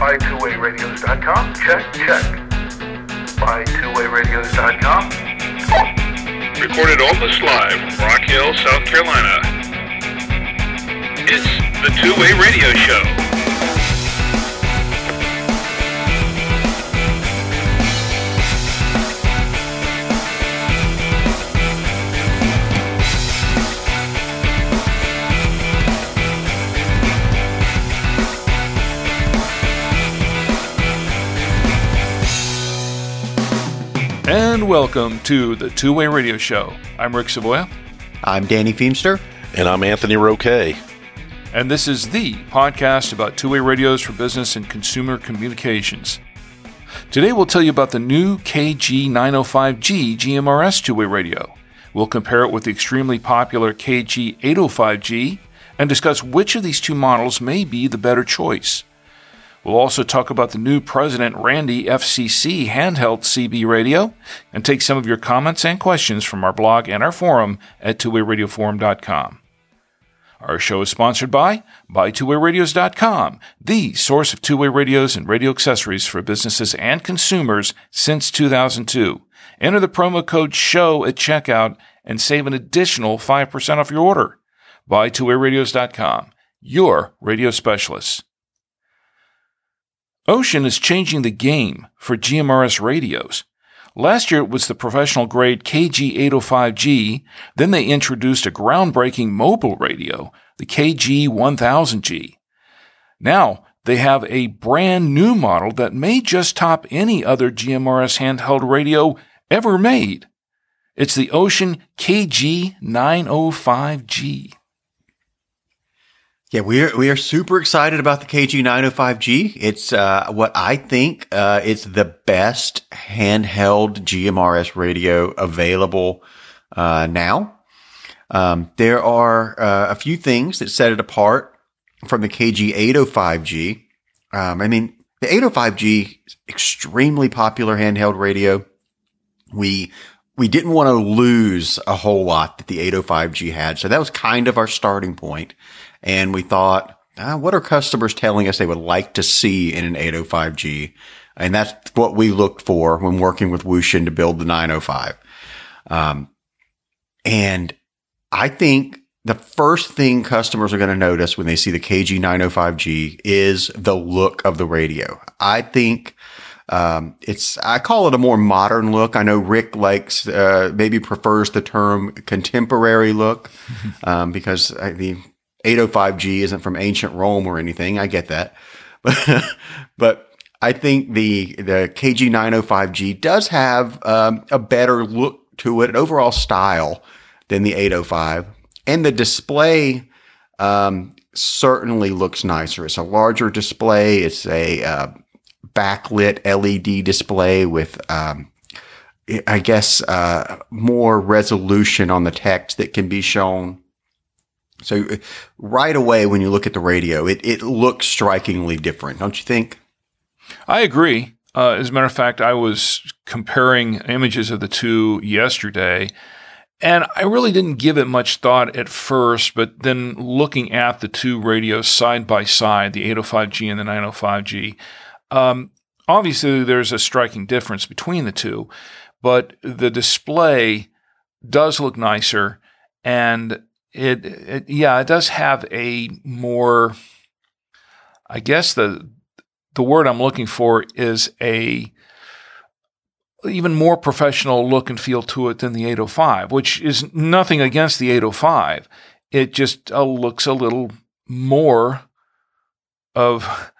BuyTwoWayRadios.com. Check, check. BuyTwoWayRadios.com. Recorded almost live from Rock Hill, South Carolina. It's the Two Way Radio Show. Welcome to the Two Way Radio Show. I'm Rick Savoya. I'm Danny Feemster. And I'm Anthony Roque. And this is the podcast about two way radios for business and consumer communications. Today we'll tell you about the new KG905G GMRS two way radio. We'll compare it with the extremely popular KG805G and discuss which of these two models may be the better choice. We'll also talk about the new President Randy FCC handheld CB radio and take some of your comments and questions from our blog and our forum at twowayradioforum.com. Our show is sponsored by BuyTwoWayRadios.com, the source of two-way radios and radio accessories for businesses and consumers since 2002. Enter the promo code SHOW at checkout and save an additional 5% off your order. BuyTwoWayRadios.com, your radio specialists. Wouxun is changing the game for GMRS radios. Last year it was the professional grade KG805G, then they introduced a groundbreaking mobile radio, the KG1000G. Now they have a brand new model that may just top any other GMRS handheld radio ever made. It's the Wouxun KG905G. Yeah, we are we are super excited about the KG905G. It's uh, what I think uh, it's the best handheld GMRS radio available uh, now. Um, there are uh, a few things that set it apart from the KG805G. Um, I mean, the 805G is extremely popular handheld radio. We we didn't want to lose a whole lot that the 805G had, so that was kind of our starting point and we thought, ah, what are customers telling us they would like to see in an 805G? And that's what we looked for when working with Wouxun to build the 905. Um, and I think the first thing customers are going to notice when they see the KG905G is the look of the radio. I think um, it's I call it a more modern look. I know Rick likes uh, maybe prefers the term contemporary look um, because I mean 805G isn't from ancient Rome or anything. I get that. But, but I think the, the KG905G does have um, a better look to it, an overall style than the 805. And the display um, certainly looks nicer. It's a larger display. It's a uh, backlit LED display with, um, I guess, uh, more resolution on the text that can be shown. So right away, when you look at the radio, it, it looks strikingly different, don't you think? I agree. Uh, as a matter of fact, I was comparing images of the two yesterday, and I really didn't give it much thought at first, but then looking at the two radios side by side, the 805G and the 905G, um, obviously there's a striking difference between the two, but the display does look nicer. And it, it yeah, it does have a more I guess the the word I'm looking for is a even more professional look and feel to it than the 805, which is nothing against the 805. It just uh, looks a little more of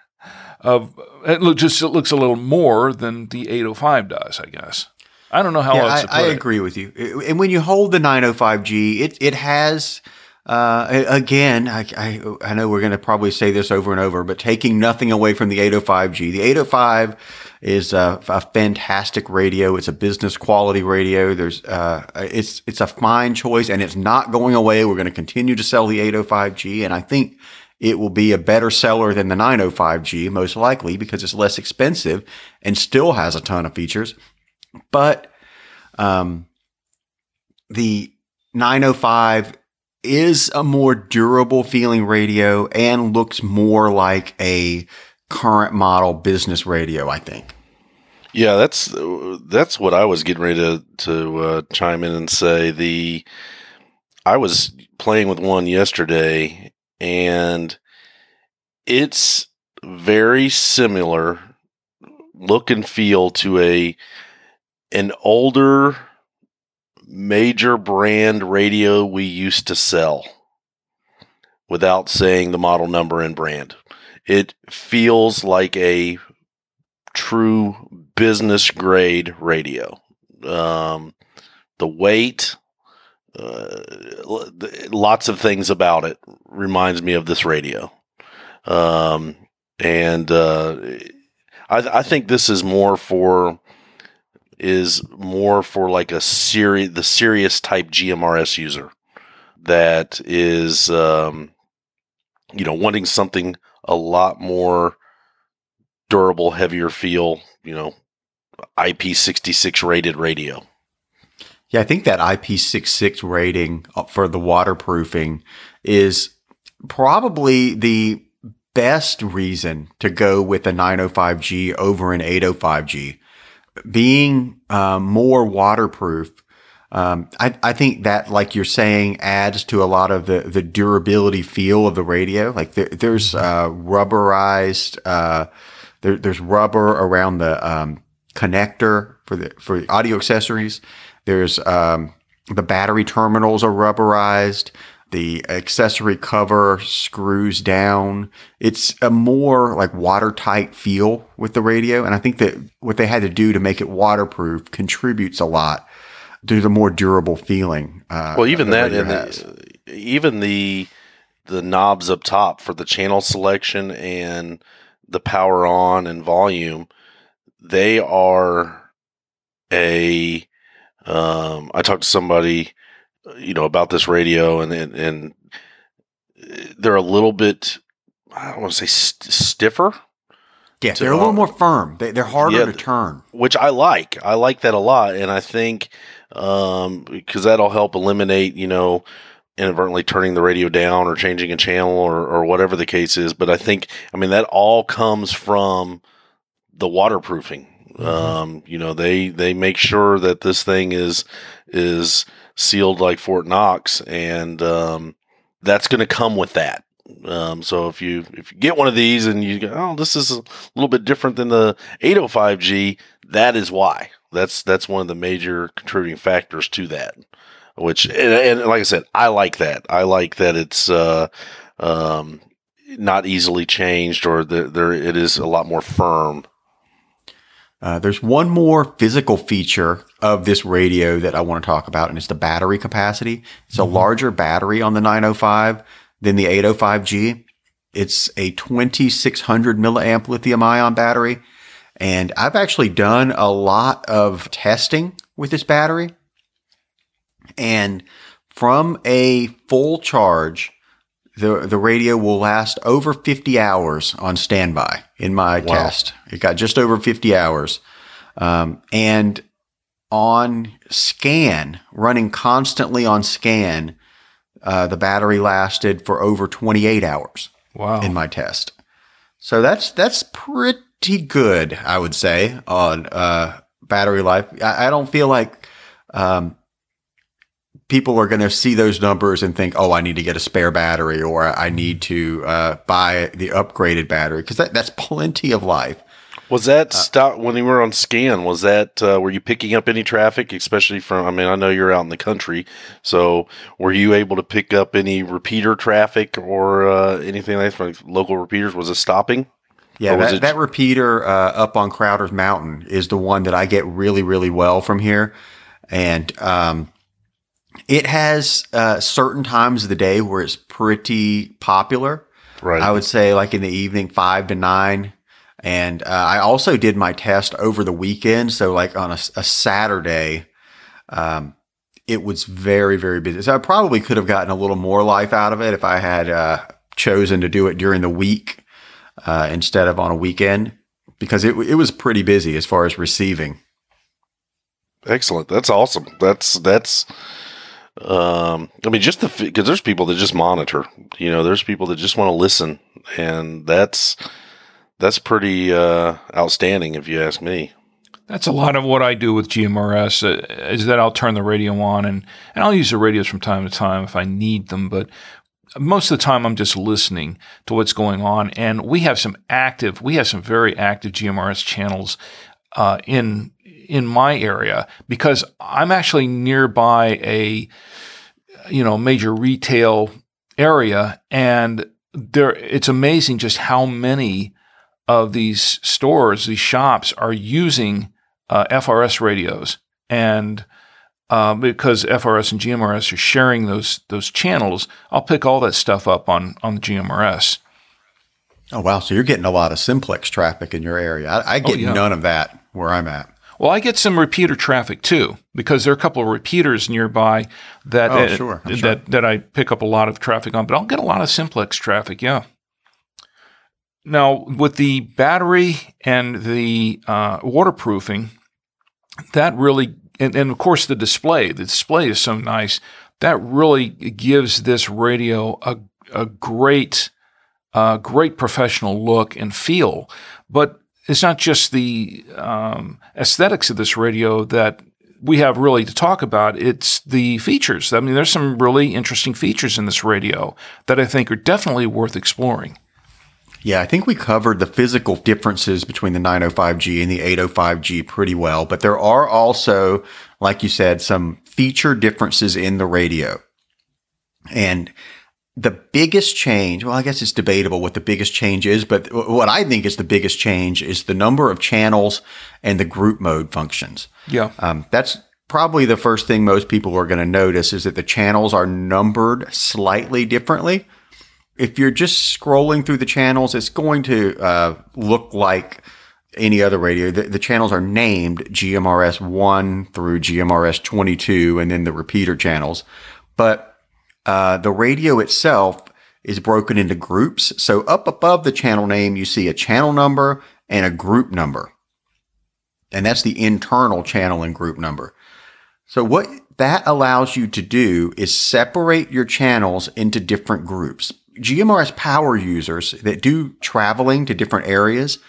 of it look, just it looks a little more than the 805 does, I guess. I don't know how yeah, else I, I agree with you. And when you hold the 905G, it it has uh, again, I, I, I know we're going to probably say this over and over, but taking nothing away from the 805G. The 805 is a, a fantastic radio. It's a business quality radio. There's, uh, it's, it's a fine choice and it's not going away. We're going to continue to sell the 805G. And I think it will be a better seller than the 905G, most likely because it's less expensive and still has a ton of features. But, um, the 905 is a more durable feeling radio and looks more like a current model business radio. I think. Yeah, that's that's what I was getting ready to to uh, chime in and say. The I was playing with one yesterday, and it's very similar look and feel to a an older major brand radio we used to sell without saying the model number and brand. It feels like a true business grade radio. Um, the weight, uh, lots of things about it reminds me of this radio. Um, and uh, I, I think this is more for is more for like a serious the serious type GMRS user that is um, you know wanting something a lot more durable, heavier feel, you know, IP66 rated radio. Yeah, I think that IP66 rating for the waterproofing is probably the best reason to go with a 905G over an 805G. Being um, more waterproof, um, I, I, think that, like you're saying, adds to a lot of the, the durability feel of the radio. Like there, there's uh, rubberized, uh, there, there's rubber around the um, connector for the for the audio accessories. There's um, the battery terminals are rubberized the accessory cover screws down. It's a more like watertight feel with the radio. And I think that what they had to do to make it waterproof contributes a lot to the more durable feeling. Uh, well, even that, and the, even the, the knobs up top for the channel selection and the power on and volume, they are a, um, I talked to somebody you know about this radio and and, and they're a little bit I don't want to say st- stiffer. Yeah, they're a little more firm. They, are harder yeah, to turn, which I like. I like that a lot, and I think um, because that'll help eliminate, you know, inadvertently turning the radio down or changing a channel or, or whatever the case is. But I think, I mean, that all comes from the waterproofing. Mm-hmm. Um, you know, they they make sure that this thing is is sealed like Fort Knox, and um, that's going to come with that. Um, so if you if you get one of these and you go, oh, this is a little bit different than the 805G, that is why. That's that's one of the major contributing factors to that. Which and, and like I said, I like that. I like that it's uh, um, not easily changed, or the, there it is a lot more firm uh, there's one more physical feature of this radio that I want to talk about, and it's the battery capacity. It's a mm-hmm. larger battery on the 905 than the 805G. It's a 2600 milliamp lithium ion battery. And I've actually done a lot of testing with this battery. And from a full charge, the the radio will last over 50 hours on standby in my wow. test. It got just over 50 hours. Um, and on scan, running constantly on scan, uh, the battery lasted for over 28 hours. Wow. In my test. So that's that's pretty good, I would say, on uh, battery life. I, I, don't feel like um, people are going to see those numbers and think, "Oh, I need to get a spare battery, or I need to uh, buy the upgraded battery," because that, that's plenty of life. Was that uh, stop when you were on scan? Was that uh, were you picking up any traffic, especially from? I mean, I know you're out in the country, so were you able to pick up any repeater traffic or uh, anything like that from local repeaters? Was it stopping? Yeah, that, it... that repeater uh, up on Crowder's Mountain is the one that I get really, really well from here, and um, it has uh, certain times of the day where it's pretty popular. Right. I would say like in the evening, five to nine. And uh, I also did my test over the weekend. So like on a, a Saturday, um, it was very, very busy. So I probably could have gotten a little more life out of it if I had uh, chosen to do it during the week uh, instead of on a weekend because it, it was pretty busy as far as receiving. Excellent. That's awesome. That's, that's, um, I mean, just the because there's people that just monitor. You know, there's people that just want to listen, and that's that's pretty uh, outstanding, if you ask me. That's a lot of what I do with GMRS uh, is that I'll turn the radio on and, and I'll use the radios from time to time if I need them. But most of the time I'm just listening to what's going on. And we have some active, we have some very active GMRS channels uh, in in my area because I'm actually nearby a you know major retail area, and there it's amazing just how many of these stores, these shops, are using uh, FRS radios, and uh, because FRS and GMRS are sharing those those channels, I'll pick all that stuff up on on the GMRS. Oh wow! So you're getting a lot of simplex traffic in your area. I, I get Oh, yeah. none of that where I'm at. Well, I get some repeater traffic too because there are a couple of repeaters nearby that Oh, uh, sure. That sure. that I pick up a lot of traffic on. But I'll get a lot of simplex traffic. Yeah. Now with the battery and the uh, waterproofing, that really and, and of course the display. The display is so nice. That really gives this radio a a great uh, great professional look and feel. But it's not just the um, aesthetics of this radio that we have really to talk about. It's the features. I mean, there's some really interesting features in this radio that I think are definitely worth exploring. Yeah, I think we covered the physical differences between the 905G and the 805G pretty well, but there are also, like you said, some feature differences in the radio. And the biggest change, well, I guess it's debatable what the biggest change is, but what I think is the biggest change is the number of channels and the group mode functions. Yeah. Um, that's probably the first thing most people are going to notice is that the channels are numbered slightly differently. If you're just scrolling through the channels, it's going to uh, look like any other radio. The, the channels are named GMRS 1 through GMRS 22 and then the repeater channels. But uh, the radio itself is broken into groups. So up above the channel name, you see a channel number and a group number. And that's the internal channel and group number. So what that allows you to do is separate your channels into different groups. GMRS power users that do traveling to different areas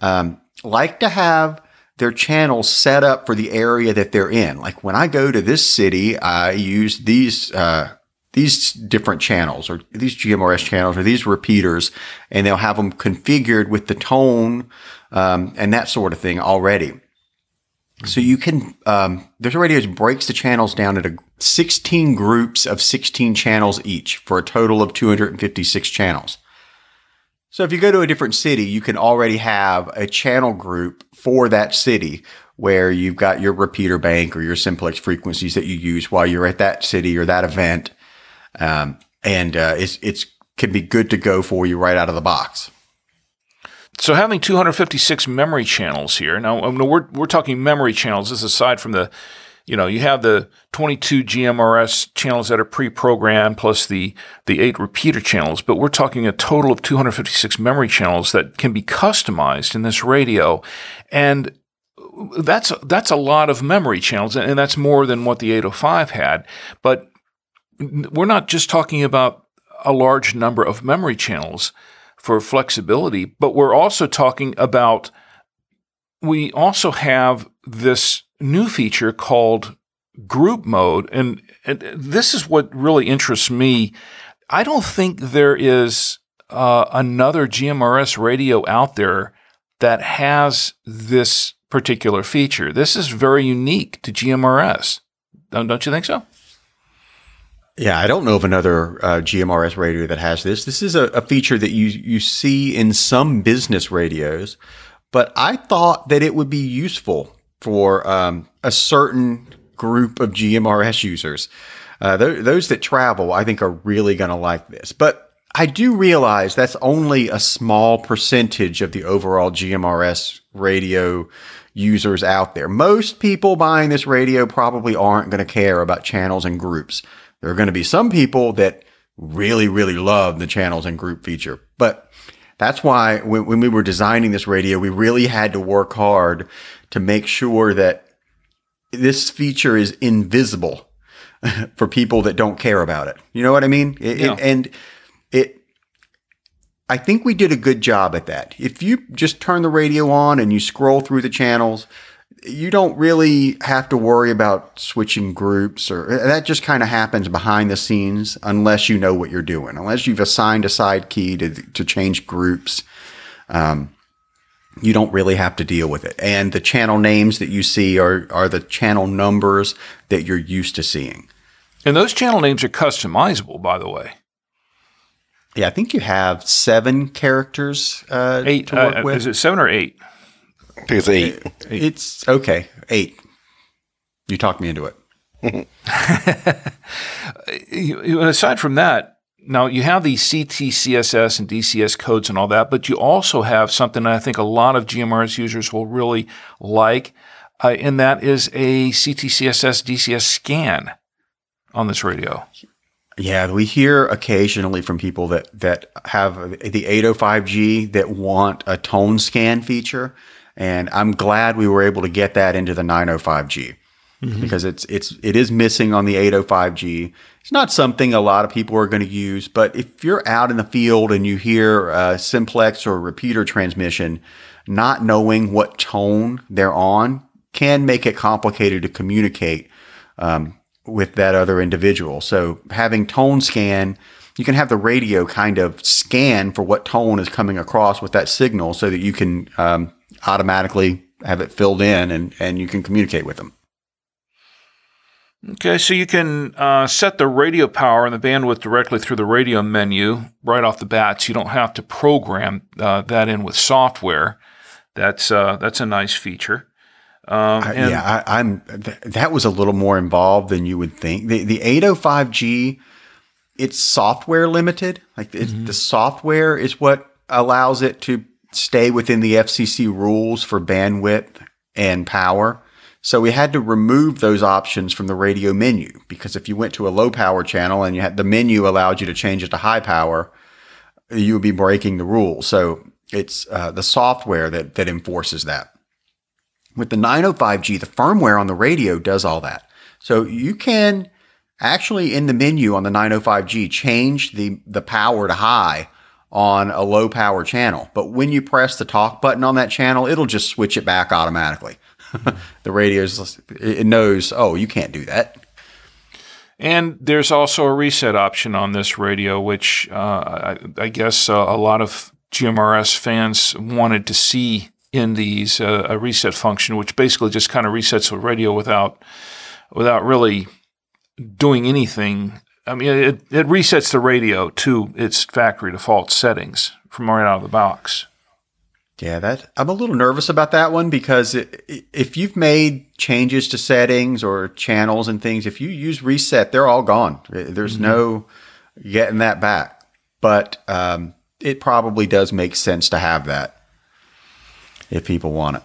um, like to have their channels set up for the area that they're in. Like when I go to this city, I use these uh, these different channels or these GMRS channels or these repeaters, and they'll have them configured with the tone um, and that sort of thing already. So you can, um, there's radios breaks the channels down into 16 groups of 16 channels each for a total of 256 channels. So if you go to a different city, you can already have a channel group for that city where you've got your repeater bank or your simplex frequencies that you use while you're at that city or that event. Um, and, uh, it's, it's, can be good to go for you right out of the box. So having 256 memory channels here. Now, I mean, we're we're talking memory channels. This aside from the, you know, you have the 22 GMRS channels that are pre-programmed plus the the eight repeater channels, but we're talking a total of 256 memory channels that can be customized in this radio, and that's that's a lot of memory channels, and that's more than what the 805 had. But we're not just talking about a large number of memory channels for flexibility, but we're also talking about we also have this new feature called group mode. And, and this is what really interests me. I don't think there is uh, another GMRS radio out there that has this particular feature. This is very unique to GMRS. Don't, don't you think so? Yeah, I don't know of another uh, GMRS radio that has this. This is a, a feature that you you see in some business radios, but I thought that it would be useful for um, a certain group of GMRS users. Uh, th- those that travel, I think, are really going to like this. But I do realize that's only a small percentage of the overall GMRS radio users out there. Most people buying this radio probably aren't going to care about channels and groups. There are going to be some people that really, really love the channels and group feature. But that's why when, when we were designing this radio, we really had to work hard to make sure that this feature is invisible for people that don't care about it. You know what I mean? It, Yeah. it, and it, I think we did a good job at that. If you just turn the radio on and you scroll through the channels, you don't really have to worry about switching groups or that just kind of happens behind the scenes unless you know what you're doing, unless you've assigned a side key to, to change groups. Um, you don't really have to deal with it. And the channel names that you see are, are the channel numbers that you're used to seeing. And those channel names are customizable, by the way. Yeah, I think you have seven characters uh, Eight. to work Uh, with. is it seven or eight? I think it's eight. It's okay. Eight. You talked me into it. You- you- aside from that, now you have the CTCSS and DCS codes and all that, but you also have something that I think a lot of GMRS users will really like, uh, and that is a CTCSS DCS scan on this radio. Yeah, we hear occasionally from people that that have the 805G that want a tone scan feature, and I'm glad we were able to get that into the 905G because it's it's it is missing on the 805G. It's not something a lot of people are going to use, but if you're out in the field and you hear a simplex or a repeater transmission, not knowing what tone they're on can make it complicated to communicate um, with that other individual. So having tone scan, you can have the radio kind of scan for what tone is coming across with that signal so that you can um, automatically have it filled in and, and you can communicate with them. Okay, so you can uh, set the radio power and the bandwidth directly through the radio menu right off the bat. So you don't have to program uh, that in with software. That's uh, that's a nice feature. Um, yeah, I, I'm. Th- that was a little more involved than you would think. The the 805G, it's software limited. Like it's, the software is what allows it to stay within the FCC rules for bandwidth and power. So we had to remove those options from the radio menu because if you went to a low power channel and you had the menu allowed you to change it to high power, you would be breaking the rules. So it's uh, the software that that enforces that. With the 905G, the firmware on the radio does all that. So you can actually in the menu on the 905G change the, the power to high on a low power channel. But when you press the talk button on that channel, it'll just switch it back automatically. the radio's, it knows, oh, you can't do that. And there's also a reset option on this radio, which uh, I, I guess uh, a lot of GMRS fans wanted to see in these uh, a reset function, which basically just kind of resets the radio without without really doing anything. I mean, it, it resets the radio to its factory default settings from right out of the box. Yeah, that I'm a little nervous about that one because it, if you've made changes to settings or channels and things, if you use reset, they're all gone. There's no getting that back. But um, it probably does make sense to have that if people want it.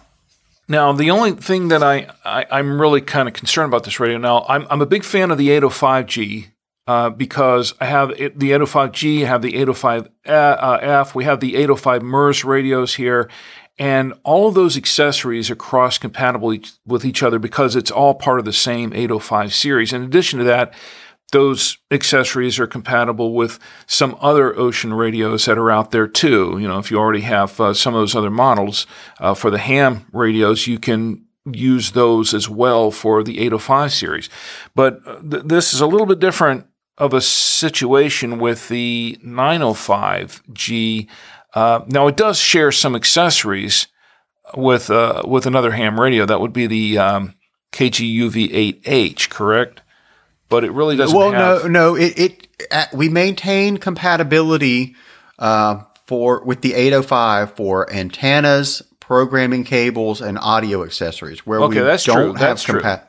Now, the only thing that I, I I'm really kind of concerned about this radio now, I'm I'm a big fan of the 805G uh, because I have the 805G, I have the 805F, uh, we have the 805 MURS radios here, and all of those accessories are cross compatible with each other because it's all part of the same 805 series. In addition to that, those accessories are compatible with some other Wouxun radios that are out there too. You know, if you already have uh, some of those other models uh, for the ham radios, you can use those as well for the 805 series. But uh, th- this is a little bit different of a situation with the 905G. Uh, now, it does share some accessories with uh, with another ham radio. That would be the um, KGUV8H, correct? But it really doesn't well, have. no, no. It, it uh, we maintain compatibility uh, for with the 805 for antennas, programming cables, and audio accessories. Where Okay, we that's don't true. have That's true. compa-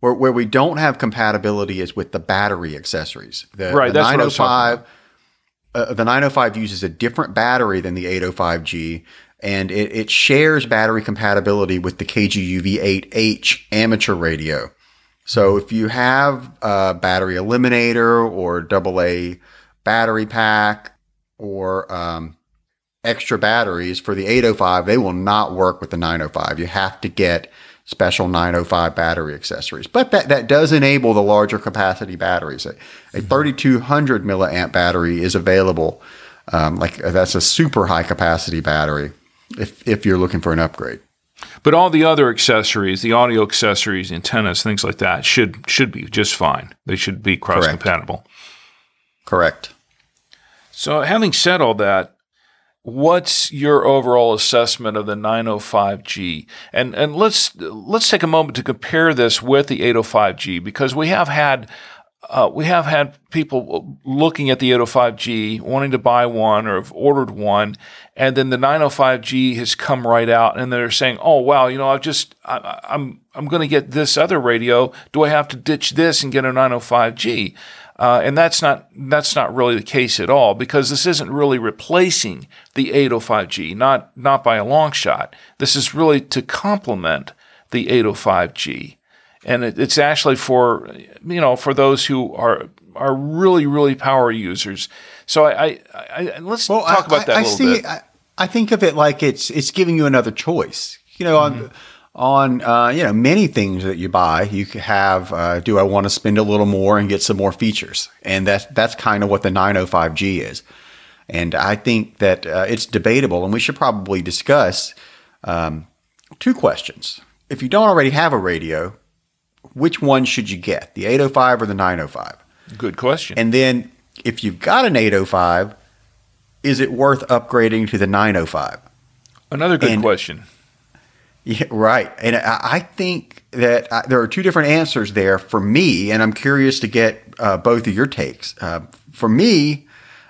Where, where we don't have compatibility is with the battery accessories. The, Right, the that's what I was talking 905 uh, the 905 uses a different battery than the 805G, and it, it shares battery compatibility with the KGUV8H amateur radio. So if you have a battery eliminator or AA battery pack or um, extra batteries for the 805, they will not work with the 905. You have to get special 905 battery accessories. But that, that does enable the larger capacity batteries. A, a 3200 milliamp battery is available Um, like that's a super high capacity battery if if you're looking for an upgrade. But all the other accessories, the audio accessories, antennas, things like that, should should be just fine. They should be cross compatible. Correct. So, having said all that, what's your overall assessment of the 905G? And and let's let's take a moment to compare this with the 805G because we have had uh, we have had people looking at the 805G, wanting to buy one or have ordered one, and then the 905G has come right out, and they're saying, "Oh wow, you know, I've just I, I'm I'm going to get this other radio. Do I have to ditch this and get a 905G?" Uh, and that's not that's not really the case at all because this isn't really replacing the 805G, not not by a long shot. This is really to complement the 805G and it, it's actually for you know for those who are are really really power users. So I, I, I let's well, talk about that I, a little see, bit. I, I think of it like it's it's giving you another choice. You know, mm-hmm. On uh, you know many things that you buy, you have. Uh, do I want to spend a little more and get some more features? And that's that's kind of what the 905G is. And I think that uh, it's debatable, and we should probably discuss um, two questions. If you don't already have a radio, which one should you get, the 805 or the 905? Good question. And then if you've got an 805, is it worth upgrading to the 905? Another good and, question. Yeah, right. And I think that uh, there are two different answers there for me, and I'm curious to get uh, both of your takes. Uh, for me,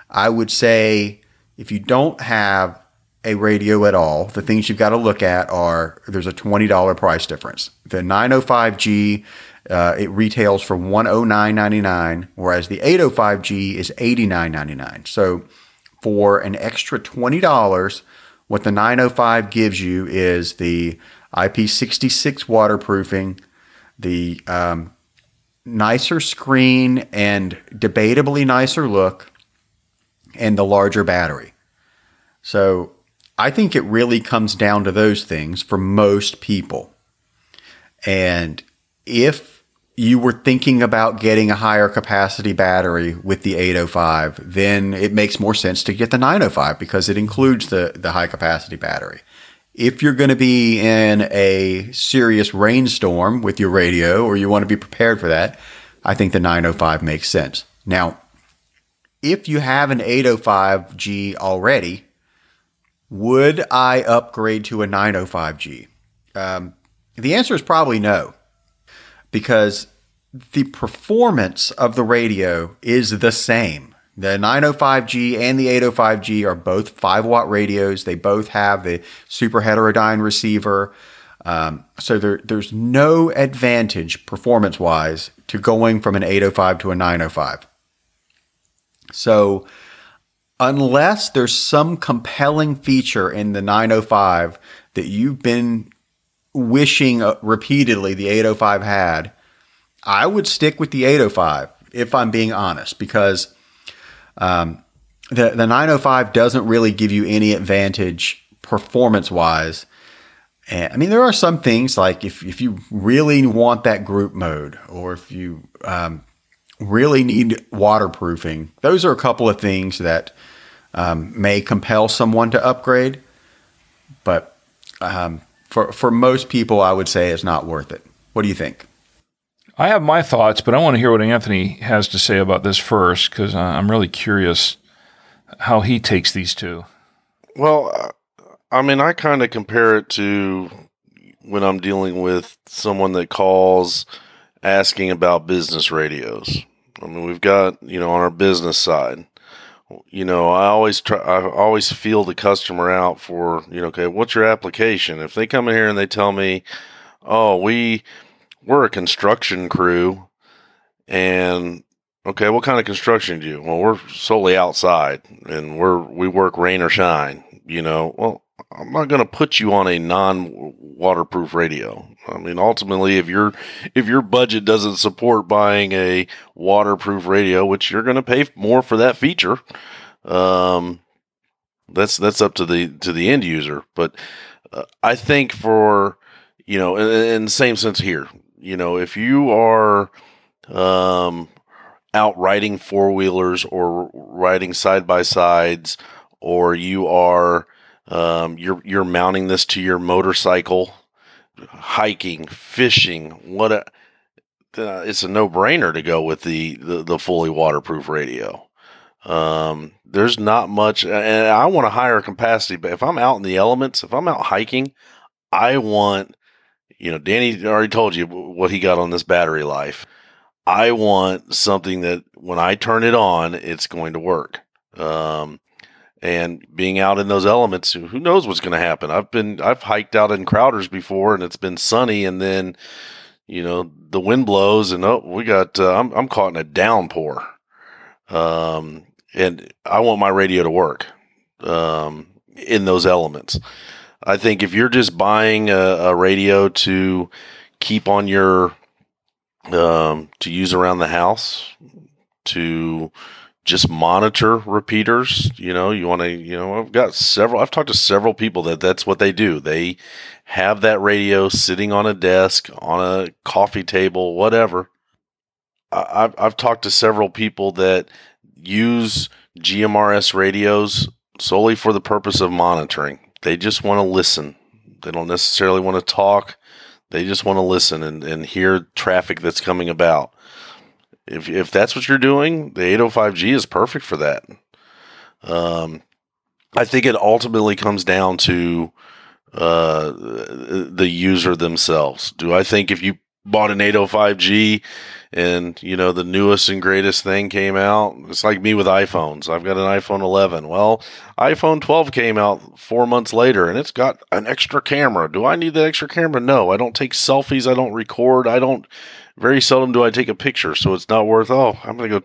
I would say if you don't have a radio at all, the things you've got to look at are there's a $20 price difference. The 905G, uh, it retails for $109.99, whereas the 805G is $89.99. So for an extra $20, what the 905 gives you is the IP66 waterproofing, the um, nicer screen and debatably nicer look, and the larger battery. So I think it really comes down to those things for most people. And if you were thinking about getting a higher capacity battery with the 805, then it makes more sense to get the 905 because it includes the, the high capacity battery. If you're going to be in a serious rainstorm with your radio or you want to be prepared for that, I think the 905 makes sense. Now, if you have an 805G already, would I upgrade to a 905G? Um, the answer is probably no, because the performance of the radio is the same. The 905G and the 805G are both 5 watt radios. They both have the super heterodyne receiver. Um, so there, there's no advantage performance wise to going from an 805 to a 905. So unless there's some compelling feature in the 905 that you've been wishing uh, repeatedly the 805 had, I would stick with the 805 if I'm being honest, because um, the the 905 doesn't really give you any advantage performance wise. And I mean, there are some things like if if you really want that group mode, or if you um, really need waterproofing, those are a couple of things that um, may compel someone to upgrade, but um, for for most people, I would say it's not worth it. What do you think? I have my thoughts, but I want to hear what Anthony has to say about this first because uh, I'm really curious how he takes these two. Well, uh, I mean, I kind of compare it to when I'm dealing with someone that calls asking about business radios. I mean, we've got, you know, on our business side, you know, I always try, I always feel the customer out for, you know, okay, what's your application? If they come in here and they tell me, oh, we, we're a construction crew and okay, what kind of construction do you? Well, we're solely outside and we're, we work rain or shine, you know, well, I'm not going to put you on a non waterproof radio. I mean, ultimately, if your if your budget doesn't support buying a waterproof radio, which you're going to pay more for that feature, um, that's that's up to the to the end user. But uh, I think for you know, in, in, the same sense here, you know, if you are um, out riding four wheelers or riding side by sides, or you are um, you're you're mounting this to your motorcycle, hiking, fishing. What a uh, it's a no brainer to go with the, the the fully waterproof radio. Um, there's not much, and I want a higher capacity. But if I'm out in the elements, if I'm out hiking, I want, you know, Danny already told you what he got on this battery life. I want something that when I turn it on, it's going to work. Um, and being out in those elements, who knows what's going to happen? I've been, I've hiked out in Crowders before and it's been sunny and then, you know, the wind blows and oh, we got, uh, I'm, I'm caught in a downpour. Um, and I want my radio to work, um, in those elements. I think if you're just buying a, a radio to keep on your um, to use around the house to just monitor repeaters. You know, you want to, you know, I've got several, I've talked to several people that that's what they do. They have that radio sitting on a desk, on a coffee table, whatever. I've, I've talked to several people that use GMRS radios solely for the purpose of monitoring. They just want to listen. They don't necessarily want to talk. They just want to listen and, and hear traffic that's coming about. If, if that's what you're doing, the 805G is perfect for that. Um, I think it ultimately comes down to uh, the user themselves. Do I think if you bought an 805G and you know the newest and greatest thing came out it's like me with iphones i've got an iphone 11 well iphone 12 came out four months later and it's got an extra camera do i need that extra camera no i don't take selfies i don't record i don't very seldom do i take a picture so it's not worth oh i'm gonna go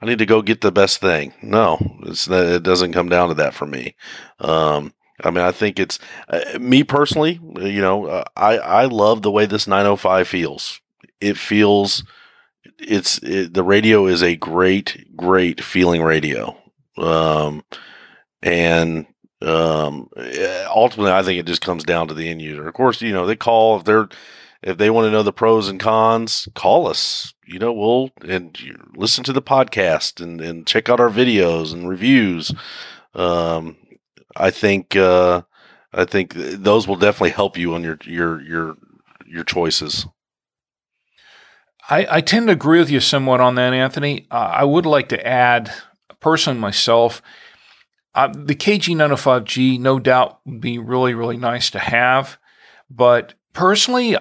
i need to go get the best thing no it's it doesn't come down to that for me um, I mean, I think it's uh, me personally. You know, uh, I I love the way this 905 feels. It feels it's it, the radio is a great, great feeling radio. Um, and um, ultimately, I think it just comes down to the end user. Of course, you know they call if they're if they want to know the pros and cons, call us. You know, we'll and listen to the podcast and and check out our videos and reviews. Um, I think uh, I think those will definitely help you on your your your your choices. I, I tend to agree with you somewhat on that, Anthony. Uh, I would like to add, personally myself, uh, the KG905G no doubt would be really, really nice to have. But personally,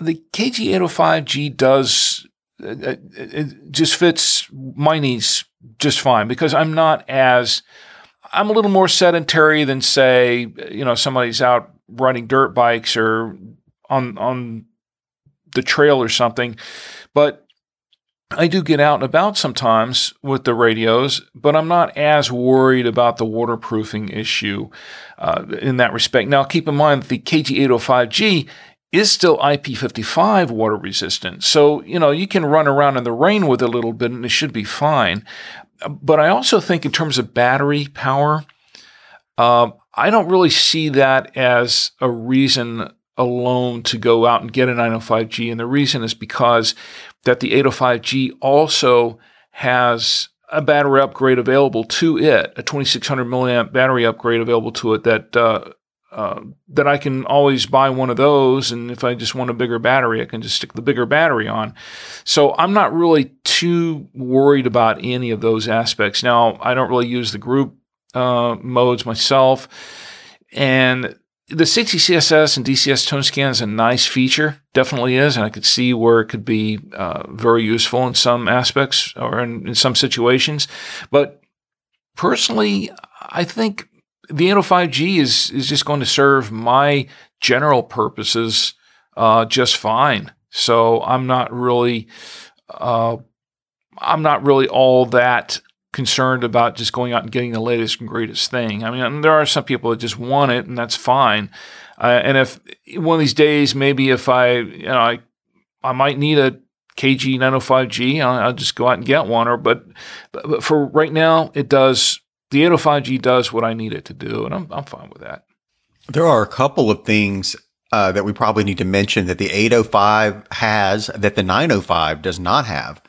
the KG805G does, uh, uh, it just fits my needs just fine because I'm not as, I'm a little more sedentary than, say, you know, somebody's out riding dirt bikes or on, on the trail or something. But I do get out and about sometimes with the radios, but I'm not as worried about the waterproofing issue uh, in that respect. Now, keep in mind that the KG805G is still IP55 water resistant. So, you know, you can run around in the rain with it a little bit and it should be fine. But I also think in terms of battery power, uh, I don't really see that as a reason alone to go out and get a 905G. And the reason is because that the 805G also has a battery upgrade available to it, a 2600 milliamp battery upgrade available to it that uh, uh, that I can always buy one of those, and if I just want a bigger battery, I can just stick the bigger battery on. So I'm not really too worried about any of those aspects. Now I don't really use the group uh, modes myself, and the CTCSS and DCS tone scan is a nice feature, definitely is, and I could see where it could be uh, very useful in some aspects or in, in, some situations. But personally, I think the 805G is is just going to serve my general purposes uh, just fine. So I'm not really, uh, I'm not really all that concerned about just going out and getting the latest and greatest thing. I mean, there are some people that just want it, and that's fine. Uh, and if one of these days, maybe if I, you know, I, I might need a KG 905G, I'll, I'll just go out and get one. Or, but, but for right now, it does. The 805G does what I need it to do, and I'm I'm fine with that. There are a couple of things uh, that we probably need to mention that the 805 has that the 905 does not have.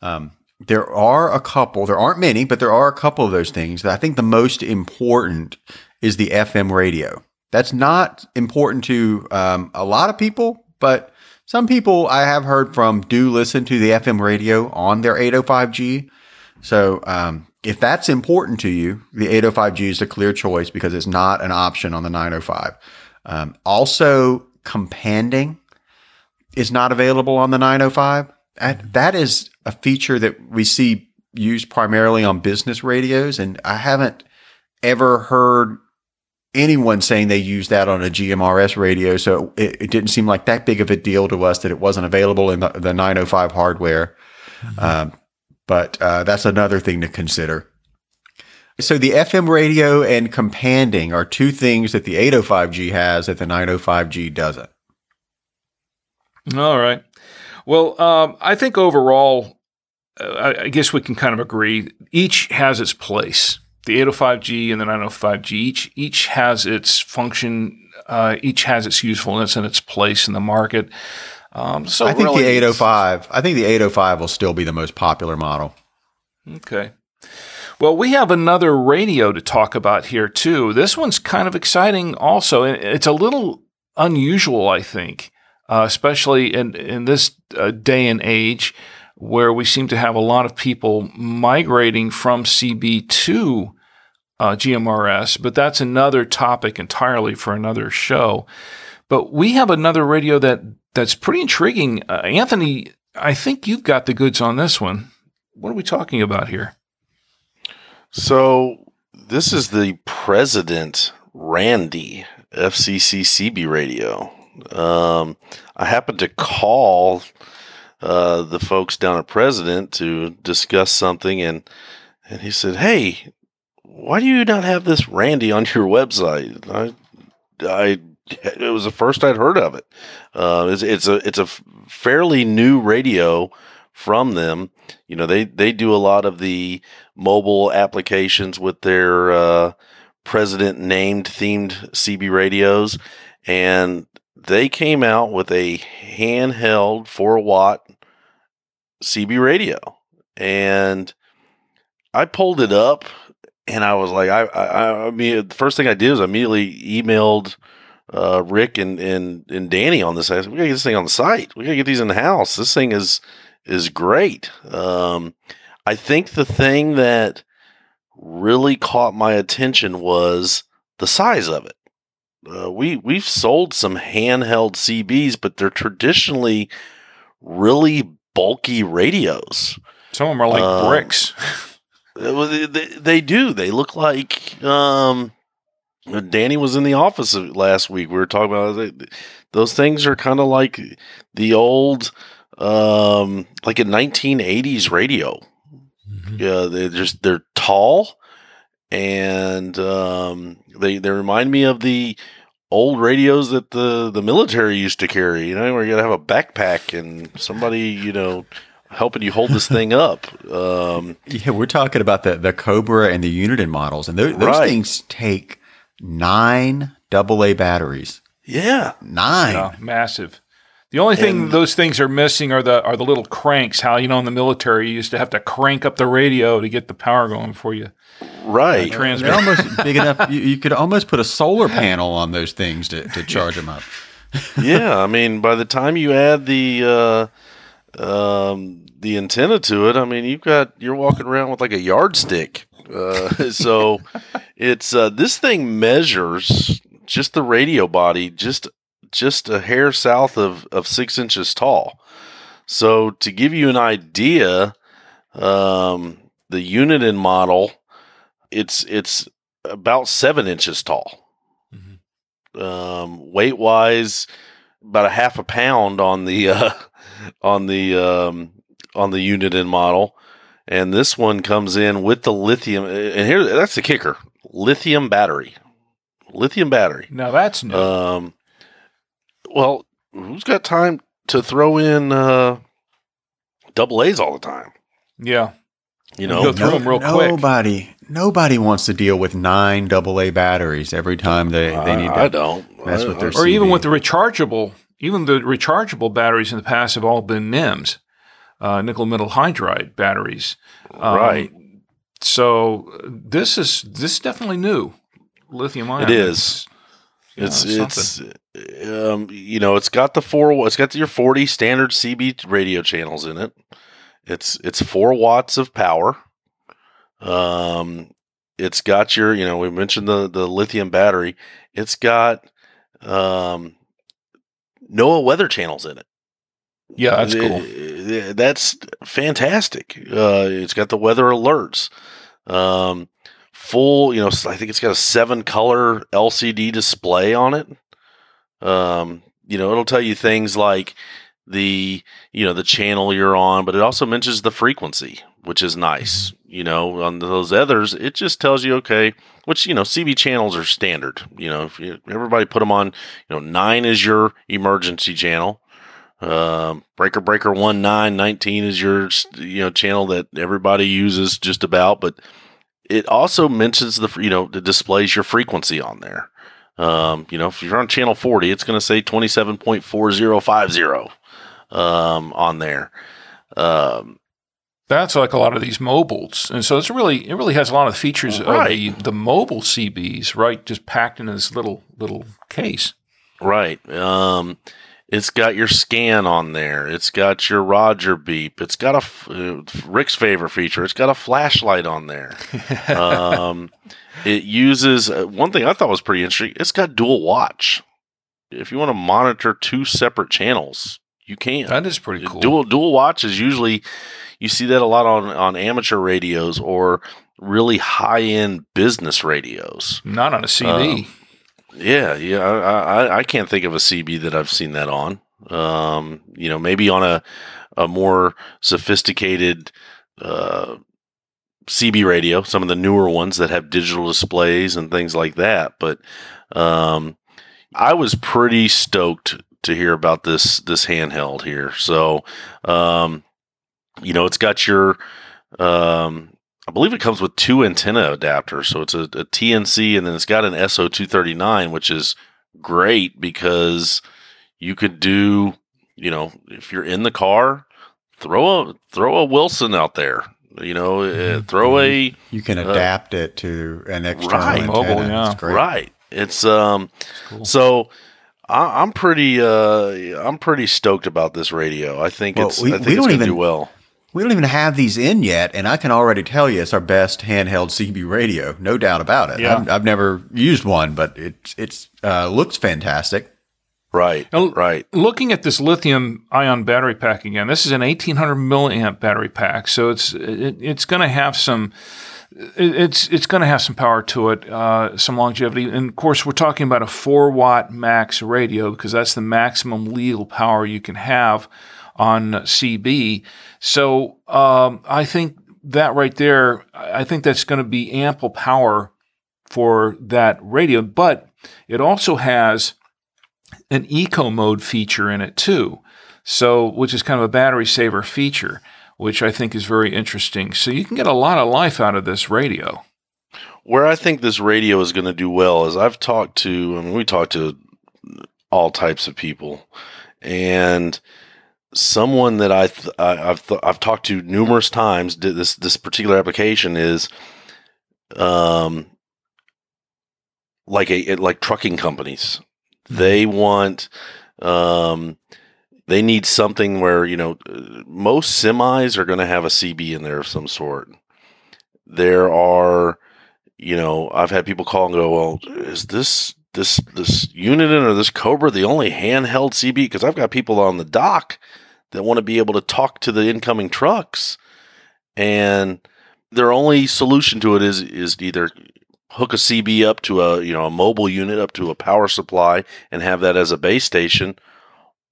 Um, there are a couple. There aren't many, but there are a couple of those things. That I think the most important is the FM radio. That's not important to um, a lot of people, but some people I have heard from do listen to the FM radio on their 805G. So um, if that's important to you, the 805G is a clear choice because it's not an option on the 905. Um, also, companding is not available on the 905. And that is a feature that we see used primarily on business radios. And I haven't ever heard anyone saying they use that on a GMRS radio. So it, it, didn't seem like that big of a deal to us that it wasn't available in the, the 905 hardware. Mm-hmm. Um, but uh, that's another thing to consider. So the FM radio and companding are two things that the 805G has that the 905G doesn't. All right. Well, um, I think overall, uh, I guess we can kind of agree. Each has its place. The 805G and the 905G each each has its function. Uh, each has its usefulness and its place in the market. Um, so I think really the 805. I think the 805 will still be the most popular model. Okay. Well, we have another radio to talk about here too. This one's kind of exciting also. It's a little unusual, I think uh, especially in, in this uh, day and age where we seem to have a lot of people migrating from CB to uh, GMRS, but that's another topic entirely for another show. But we have another radio that that's pretty intriguing. Uh, Anthony, I think you've got the goods on this one. What are we talking about here? So this is the President Randy FCC CB radio. Um, I happened to call uh, the folks down at President to discuss something, and and he said, "Hey, why do you not have this Randy on your website?" I, I it was the first I'd heard of it. Uh, it's, it's a it's a fairly new radio from them. You know, they they do a lot of the mobile applications with their uh, president named themed CB radios, and they came out with a handheld four watt CB radio, and I pulled it up, and I was like, I, I, I mean, the first thing I did was I immediately emailed uh, Rick and, and and Danny on this. I said, we gotta get this thing on the site. We gotta get these in the house. This thing is is great. Um, I think the thing that really caught my attention was the size of it uh, we we've sold some handheld CBs, but they're traditionally really bulky radios. Some of them are like um, bricks. they, they, they, do. They look like. Um, Danny was in the office last week. We were talking about those things are kind of like the old, um, like a 1980s radio. Mm-hmm. Yeah, they're just they're tall and um, they they remind me of the old radios that the the military used to carry. You know, where you got to have a backpack and somebody, you know, helping you hold this thing up. Um, yeah, we're talking about the the Cobra and the Uniden models, and those, those right. things take nine AA batteries. Yeah, nine, yeah, massive. The only thing and, those things are missing are the are the little cranks. How you know in the military you used to have to crank up the radio to get the power going for you. Right, uh, they're almost big enough. You, you, could almost put a solar panel on those things to, to charge them up. yeah, I mean, by the time you add the uh, um, the antenna to it, I mean, you've got you're walking around with like a yardstick. Uh, so it's uh, this thing measures just the radio body just just a hair south of, of six inches tall. So to give you an idea, um, the Uniden model, it's it's about seven inches tall. Mm-hmm. Um, weight wise, about a half a pound on the uh, on the um, on the Uniden model, and this one comes in with the lithium. And here, that's the kicker: lithium battery. Lithium battery. Now that's new. Um, well, who's got time to throw in uh, double A's all the time? Yeah. You know, go through no, them real quick. Nobody, nobody wants to deal with nine double A batteries every time they, they need. To, I don't. That's what they're. Or even with the rechargeable, even the rechargeable batteries in the past have all been NIMS. Uh, nickel metal hydride batteries. Um, Right. So this is this is definitely new. Lithium ion. It is. It's something. it's um you know it's got the four it's got your 40 standard CB radio channels in it. It's it's 4 watts of power. Um it's got your you know we mentioned the the lithium battery. It's got um NOAA weather channels in it. Yeah, that's cool. That's fantastic. Uh, it's got the weather alerts. Um, full, you know, I think it's got a seven color LCD display on it. Um, you know, it'll tell you things like the, you know, the channel you're on, but it also mentions the frequency, which is nice. You know, on those others, it just tells you, okay, which, you know, CB channels are standard. You know, if you, everybody put them on, you know, nine is your emergency channel. Um, breaker breaker one nine nineteen is your you know channel that everybody uses just about, but it also mentions the you know it displays your frequency on there. Um, you know if you're on channel forty, it's going to say twenty seven point four zero five zero um, on there. Um, That's like a lot of these mobiles, and so it's really it really has a lot of features Right. of the the mobile CBs, right? Just packed in this little little case. Right. Um, it's got your scan on there. It's got your Roger beep. It's got a uh, Rick's favorite feature. It's got a flashlight on there. um, it uses uh, one thing I thought was pretty interesting. It's got dual watch. If you want to monitor two separate channels, you can. That is pretty cool. Dual dual watch is usually you see that a lot on on amateur radios or really high end business radios. Not on a CB. Yeah, yeah. I, I, I can't think of a CB that I've seen that on. Um, you know, maybe on a a more sophisticated uh, CB radio, some of the newer ones that have digital displays and things like that. But um, I was pretty stoked to hear about this this handheld here. So, um, you know, it's got your um, I believe it comes with two antenna adapters. So it's a, a TNC and then it's got an SO239, which is great because you could do, you know, if you're in the car, throw a throw a Wilson out there. You know, uh, throw a You can Uh, adapt it to an external Right. antenna. Mobile, yeah. It's great. right. It's um Cool. so I, I'm pretty uh I'm pretty stoked about this radio. I think Well, it's we- I think we it's don't gonna even- do well. We don't even have these in yet, and I can already tell you it's our best handheld CB radio, no doubt about it. Yeah. I've, I've never used one, but it it's uh, looks fantastic. Right. Now, Right. Looking at this lithium ion battery pack again, this is an 1800 milliamp battery pack, so it's it, it's going to have some it's it's going to have some power to it, uh, some longevity, and of course we're talking about a four watt max radio because that's the maximum legal power you can have on CB. So um, I think that right there, I think that's going to be ample power for that radio, but it also has an eco mode feature in it too. So, which is kind of a battery saver feature, which I think is very interesting. So you can get a lot of life out of this radio. where I think this radio is going to do well is I've talked to, I mean, we talked to all types of people, and someone that I th- I've th- I've talked to numerous times. Did this this particular application is, um, like a like trucking companies. They want, um, they need something where you know most semis are going to have a CB in there of some sort. There are you know, I've had people call and go, "Well, is this this this Uniden or this Cobra the only handheld CB?" Because I've got people on the dock that want to be able to talk to the incoming trucks, and their only solution to it is is either hook a CB up to a you know a mobile unit up to a power supply and have that as a base station,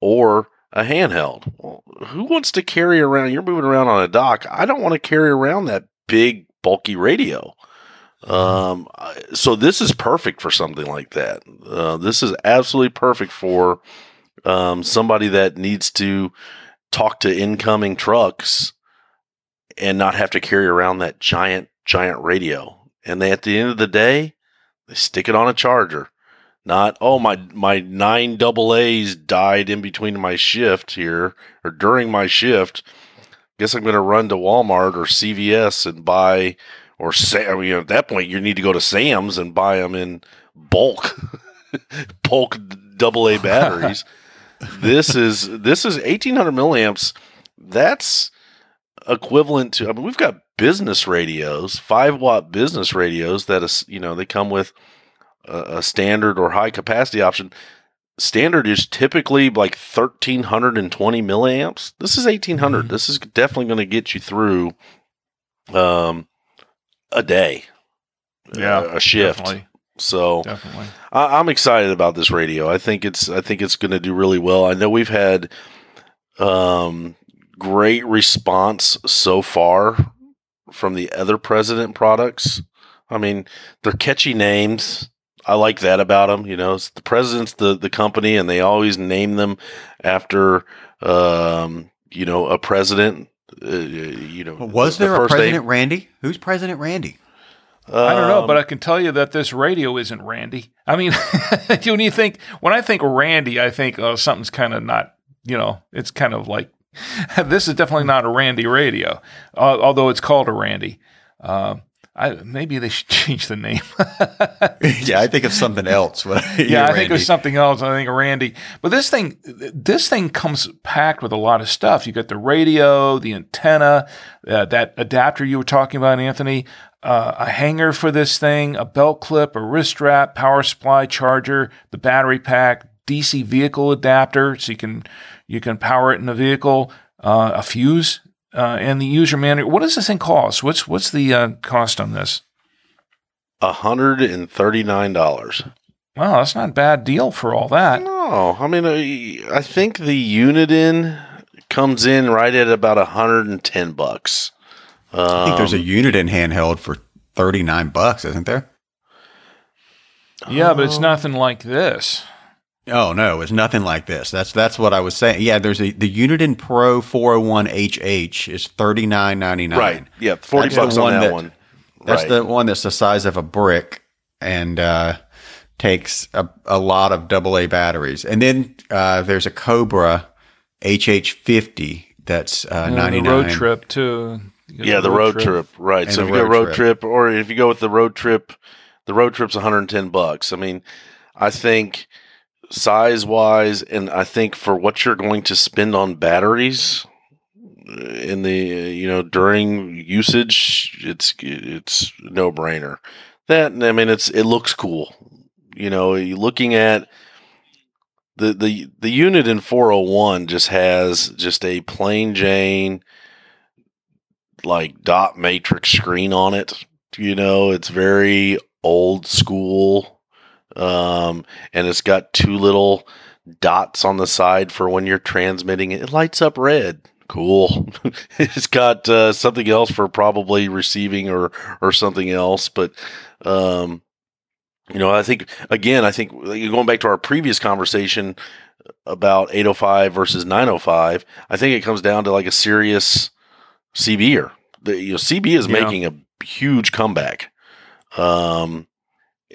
or a handheld. Well, who wants to carry around? You're moving around on a dock. I don't want to carry around that big bulky radio. Um, so this is perfect for something like that. Uh, this is absolutely perfect for um, somebody that needs to talk to incoming trucks and not have to carry around that giant, giant radio. And they, at the end of the day, they stick it on a charger. Not oh my my nine double A's died in between my shift here or during my shift. guess I'm going to run to Walmart or CVS and buy, or say, I mean, at that point, you need to go to Sam's and buy them in bulk, bulk double A batteries. This is this is 1800 milliamps. That's equivalent to. I mean, we've got business radios, five watt business radios that is, you know, they come with a, a standard or high capacity option. Standard is typically like 1320 milliamps. This is 1800. Mm-hmm. This is definitely going to get you through um, a day, yeah, uh, a shift. Definitely. So definitely, I, am excited about this radio. I think it's I think it's going to do really well. I know we've had um, great response so far from the other president products. I mean, they're catchy names. I like that about them. You know, the president's the the company, and they always name them after um, you know a president. Uh, you know, was the, there the a President name. Randy? Who's President Randy? Um, I don't know, but I can tell you that this radio isn't Randy. I mean, when you think when I think Randy, I think oh something's kind of not. You know, it's kind of like this is definitely not a Randy radio, uh, although it's called a Randy. Uh, I, maybe they should change the name. yeah, I think of something else. yeah, I think of something else. I think of Randy. But this thing, this thing comes packed with a lot of stuff. You got the radio, the antenna, uh, that adapter you were talking about, Anthony, uh, a hanger for this thing, a belt clip, a wrist strap, power supply, charger, the battery pack, DC vehicle adapter, so you can you can power it in the vehicle, uh, a fuse, uh, and the user manual. What does this thing cost? What's what's the uh, cost on this? hundred and thirty nine dollars. Wow, that's not a bad deal for all that. No, I mean, I think the Uniden comes in right at about hundred and ten bucks. Um, I think there's a Uniden handheld for thirty nine bucks, isn't there? Yeah, but it's nothing like this. Oh no, it's nothing like this. That's that's what I was saying. Yeah, there's a the Uniden Pro 401HH is thirty nine ninety nine. Right. Yeah, forty that's bucks on that, that one. That's right. the one that's the size of a brick and uh, takes a, a lot of AA batteries. And then uh, there's a Cobra HH50 that's uh, ninety nine. Road trip too. Yeah, the road, road trip. trip. Right. And so if you go road trip. trip, or if you go with the road trip, the road trip's one hundred and ten bucks. I mean, I think size wise, and I think for what you're going to spend on batteries in the you know during usage, it's it's no brainer. That I mean, it's it looks cool. You know, looking at the the the Uniden 401 just has just a plain Jane like dot matrix screen on it. You know, it's very old school um, and it's got two little dots on the side for when you're transmitting it. It lights up red. Cool. it's got uh, something else for probably receiving or or something else, but um, you know, I think again, I think going back to our previous conversation about 805 versus 905, I think it comes down to like a serious CBer. The you know CB is yeah. making a huge comeback. Um,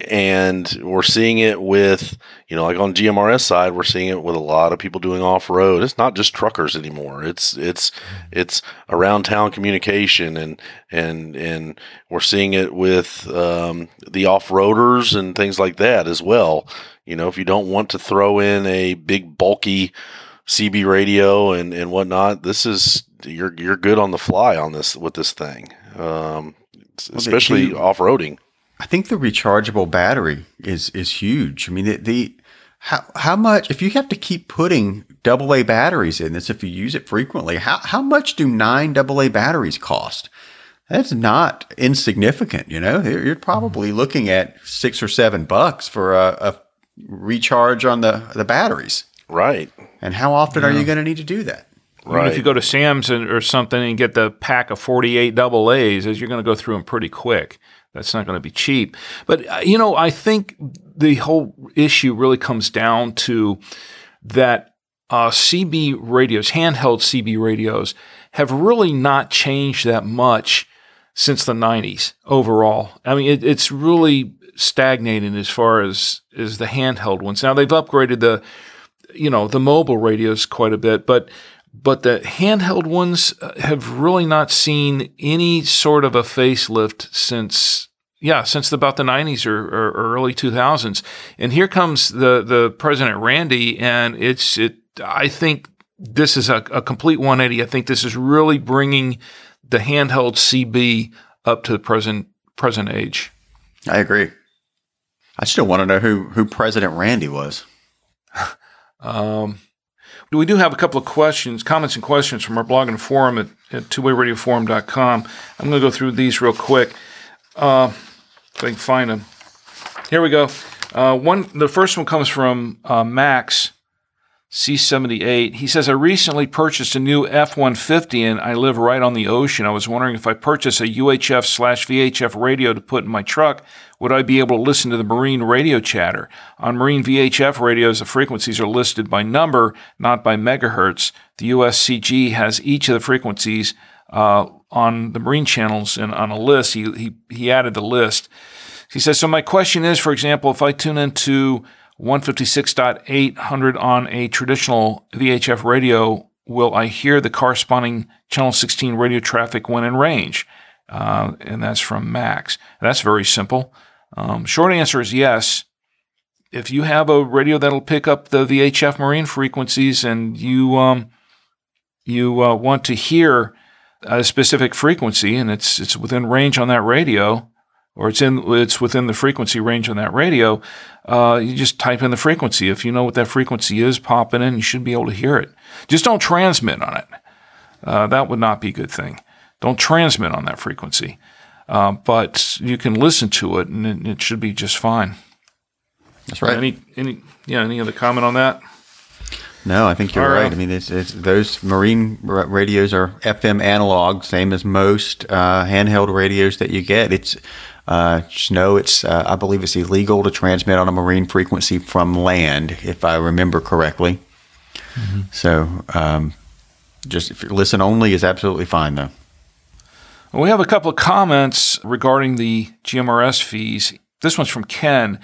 and we're seeing it with you know like on GMRS side we're seeing it with a lot of people doing off road it's not just truckers anymore. It's it's it's around town communication and and and we're seeing it with um, the off roaders and things like that as well. You know if you don't want to throw in a big bulky CB radio and and whatnot this is you're you're good on the fly on this with this thing. Um, especially off roading I think the rechargeable battery is is huge. I mean, the, the how how much if you have to keep putting double A batteries in this if you use it frequently, how how much do nine double A batteries cost? That's not insignificant. You know, you're probably mm-hmm. looking at six or seven bucks for a, a recharge on the the batteries. Right. And how often yeah. are you going to need to do that? Right. Even if you go to Sam's or something and get the pack of 48 double A's, you're going to go through them pretty quick. That's not going to be cheap. But, uh, you know, I think the whole issue really comes down to that uh, CB radios, handheld CB radios, have really not changed that much since the 90s overall. I mean, it, it's really stagnating as far as, as the handheld ones. Now, they've upgraded the, you know, the mobile radios quite a bit, but but the handheld ones uh, have really not seen any sort of a facelift since yeah since about the 90s or, or, or early 2000s and here comes the the president randy and it's it i think this is a, a complete 180 i think this is really bringing the handheld cb up to the present present age I agree. I still want to know who who President Randy was. Um, we do have a couple of questions, comments and questions from our blog and forum at, at twowayradioforum.com. I'm going to go through these real quick. Uh, if I can find them. Here we go. Uh, one, the first one comes from uh, Max C78. He says, I recently purchased a new F 150 and I live right on the ocean. I was wondering if I purchase a UHF slash VHF radio to put in my truck, would I be able to listen to the marine radio chatter? On marine VHF radios, the frequencies are listed by number, not by megahertz. The USCG has each of the frequencies uh, on the marine channels and on a list. He, he, he added the list. He says, So my question is, for example, if I tune into 156.800 on a traditional VHF radio, will I hear the corresponding channel 16 radio traffic when in range? Uh, and that's from Max. That's very simple. Um, short answer is yes. If you have a radio that'll pick up the VHF marine frequencies and you um, you uh, want to hear a specific frequency and it's it's within range on that radio, or it's in it's within the frequency range on that radio, uh, you just type in the frequency. If you know what that frequency is, pop it in. You should be able to hear it. Just don't transmit on it. Uh, that would not be a good thing. Don't transmit on that frequency, uh, but you can listen to it, and it, it should be just fine. That's right. Any any yeah any other comment on that? No, I think you're right. right. I mean, it's, it's those marine ra- radios are FM analog, same as most uh, handheld radios that you get. It's uh, just know it's uh, I believe it's illegal to transmit on a marine frequency from land, if I remember correctly. So, um, just if you listen only is absolutely fine though. Well, we have a couple of comments regarding the GMRS fees. This one's from Ken.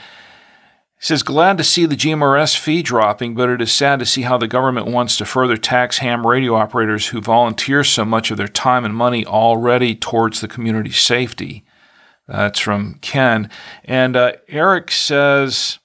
He says, Glad to see the GMRS fee dropping, but it is sad to see how the government wants to further tax ham radio operators who volunteer so much of their time and money already towards the community's safety. That's from Ken. And uh, Eric says,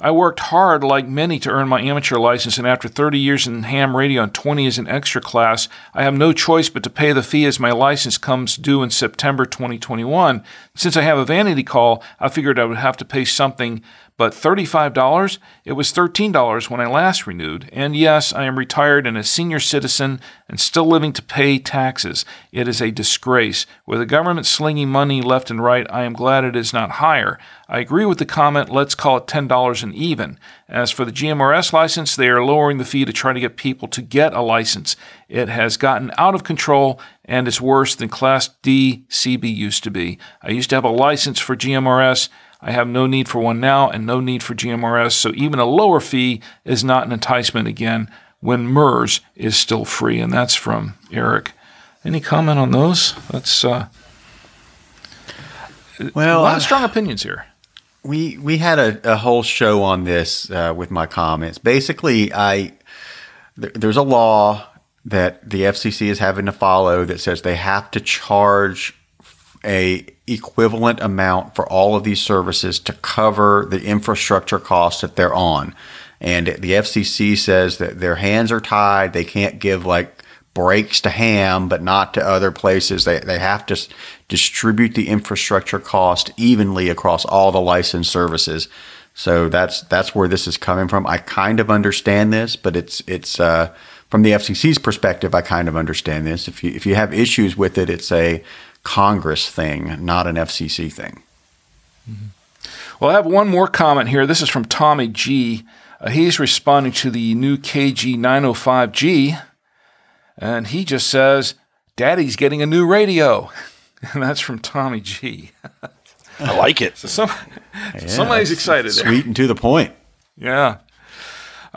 I worked hard, like many, to earn my amateur license, and after 30 years in ham radio and 20 as an extra class, I have no choice but to pay the fee as my license comes due in September 2021. Since I have a vanity call, I figured I would have to pay something, but $35? It was $13 when I last renewed. And yes, I am retired and a senior citizen and still living to pay taxes. It is a disgrace. With the government slinging money left and right, I am glad it is not higher. I agree with the comment, let's call it $10 and even. As for the GMRS license, they are lowering the fee to try to get people to get a license. It has gotten out of control and is worse than Class D CB used to be. I used to have a license for GMRS. I have no need for one now and no need for GMRS, so even a lower fee is not an enticement again when MURS is still free. And that's from Eric. Any comment on those? That's uh, a lot of strong opinions here. We we had a, a whole show on this uh, with my comments. Basically, I th- there's a law that the FCC is having to follow that says they have to charge a equivalent amount for all of these services to cover the infrastructure costs that they're on. And the FCC says that their hands are tied. They can't give like breaks to ham, but not to other places. They, they have to s- distribute the infrastructure cost evenly across all the licensed services. So that's that's where this is coming from. I kind of understand this, but it's it's uh, from the FCC's perspective. I kind of understand this. If you if you have issues with it, it's a Congress thing, not an FCC thing. Well, I have one more comment here. This is from Tommy G. Uh, he's responding to the new KG 905G, and he just says, Daddy's getting a new radio. And that's from Tommy G. I like it. So some, somebody's excited there. Sweet and to the point. Yeah.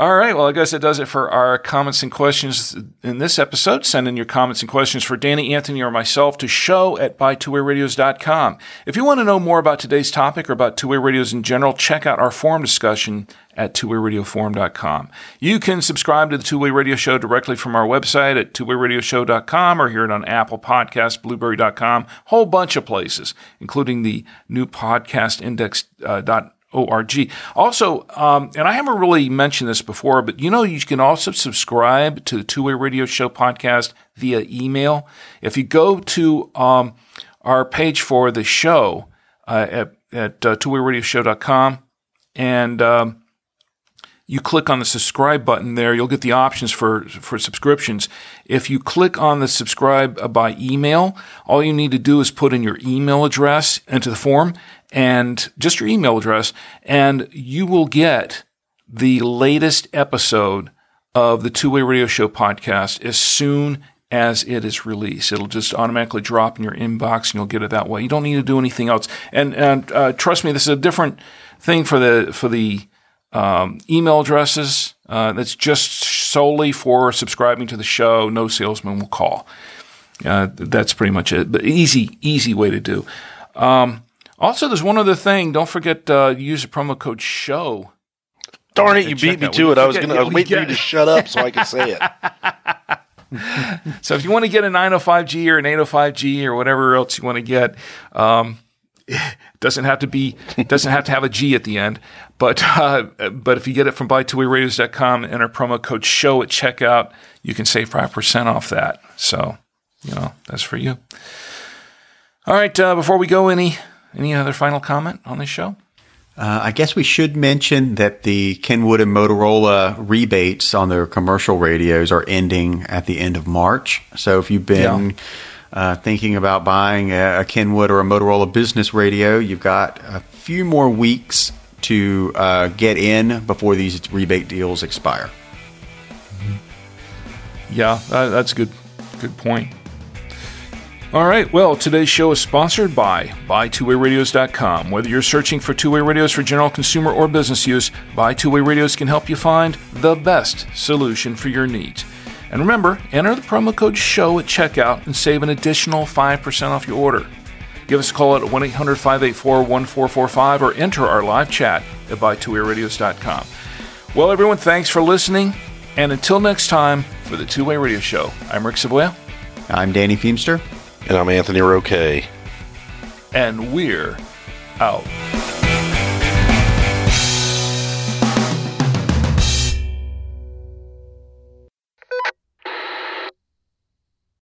All right. Well, I guess it does it for our comments and questions in this episode. Send in your comments and questions for Danny, Anthony, or myself to show at buy2wayradios.com. If you want to know more about today's topic or about two-way radios in general, check out our forum discussion at twowayradioforum.com. You can subscribe to the Two Way Radio Show directly from our website at twowayradioshow.com or hear it on Apple Podcasts, Blubrry.com, whole bunch of places, including the new podcast index. Uh, dot org. Also, um, and I haven't really mentioned this before, but you know, you can also subscribe to the Two Way Radio Show podcast via email. If you go to um, our page for the show uh, at, at uh, twowayradioshow.com and um, you click on the subscribe button there, you'll get the options for, for subscriptions. If you click on the subscribe by email, all you need to do is put in your email address into the form and just your email address, and you will get the latest episode of the Two Way Radio Show podcast as soon as it is released. It'll just automatically drop in your inbox and you'll get it that way. You don't need to do anything else. And, and uh, trust me, this is a different thing for the, for the um, email addresses. Uh, that's just solely for subscribing to the show. No salesman will call. Uh, that's pretty much it. But easy, easy way to do. Um, also, there's one other thing. Don't forget uh, use the promo code SHOW. Darn it! You beat me to it. I was gonna. I was waiting for you to shut up so I could say it. so if you want to get a 905G or an 805G or whatever else you want to get, um, doesn't have to be doesn't have to have a G at the end. But uh, but if you get it from buy2wayradios.com and enter promo code show at checkout, you can save five percent off that. So you know that's for you. All right. Uh, before we go, any any other final comment on this show? Uh, I guess we should mention that the Kenwood and Motorola rebates on their commercial radios are ending at the end of March. So if you've been yeah uh, thinking about buying a, a, Kenwood or a Motorola business radio, you've got a few more weeks to uh, get in before these rebate deals expire. Yeah, that's a good, good point. All right, well, today's show is sponsored by BuyTwoWayRadios.com. Whether you're searching for two-way radios for general consumer or business use, Buy Two Way Radios can help you find the best solution for your needs. And remember, enter the promo code SHOW at checkout and save an additional 5% off your order. Give us a call at 1 800 584 1445 or enter our live chat at buy2wayradios.com. Well, everyone, thanks for listening. And until next time, for the Two Way Radio Show, I'm Rick Savoya. I'm Danny Feemster. And I'm Anthony Roque. And we're out.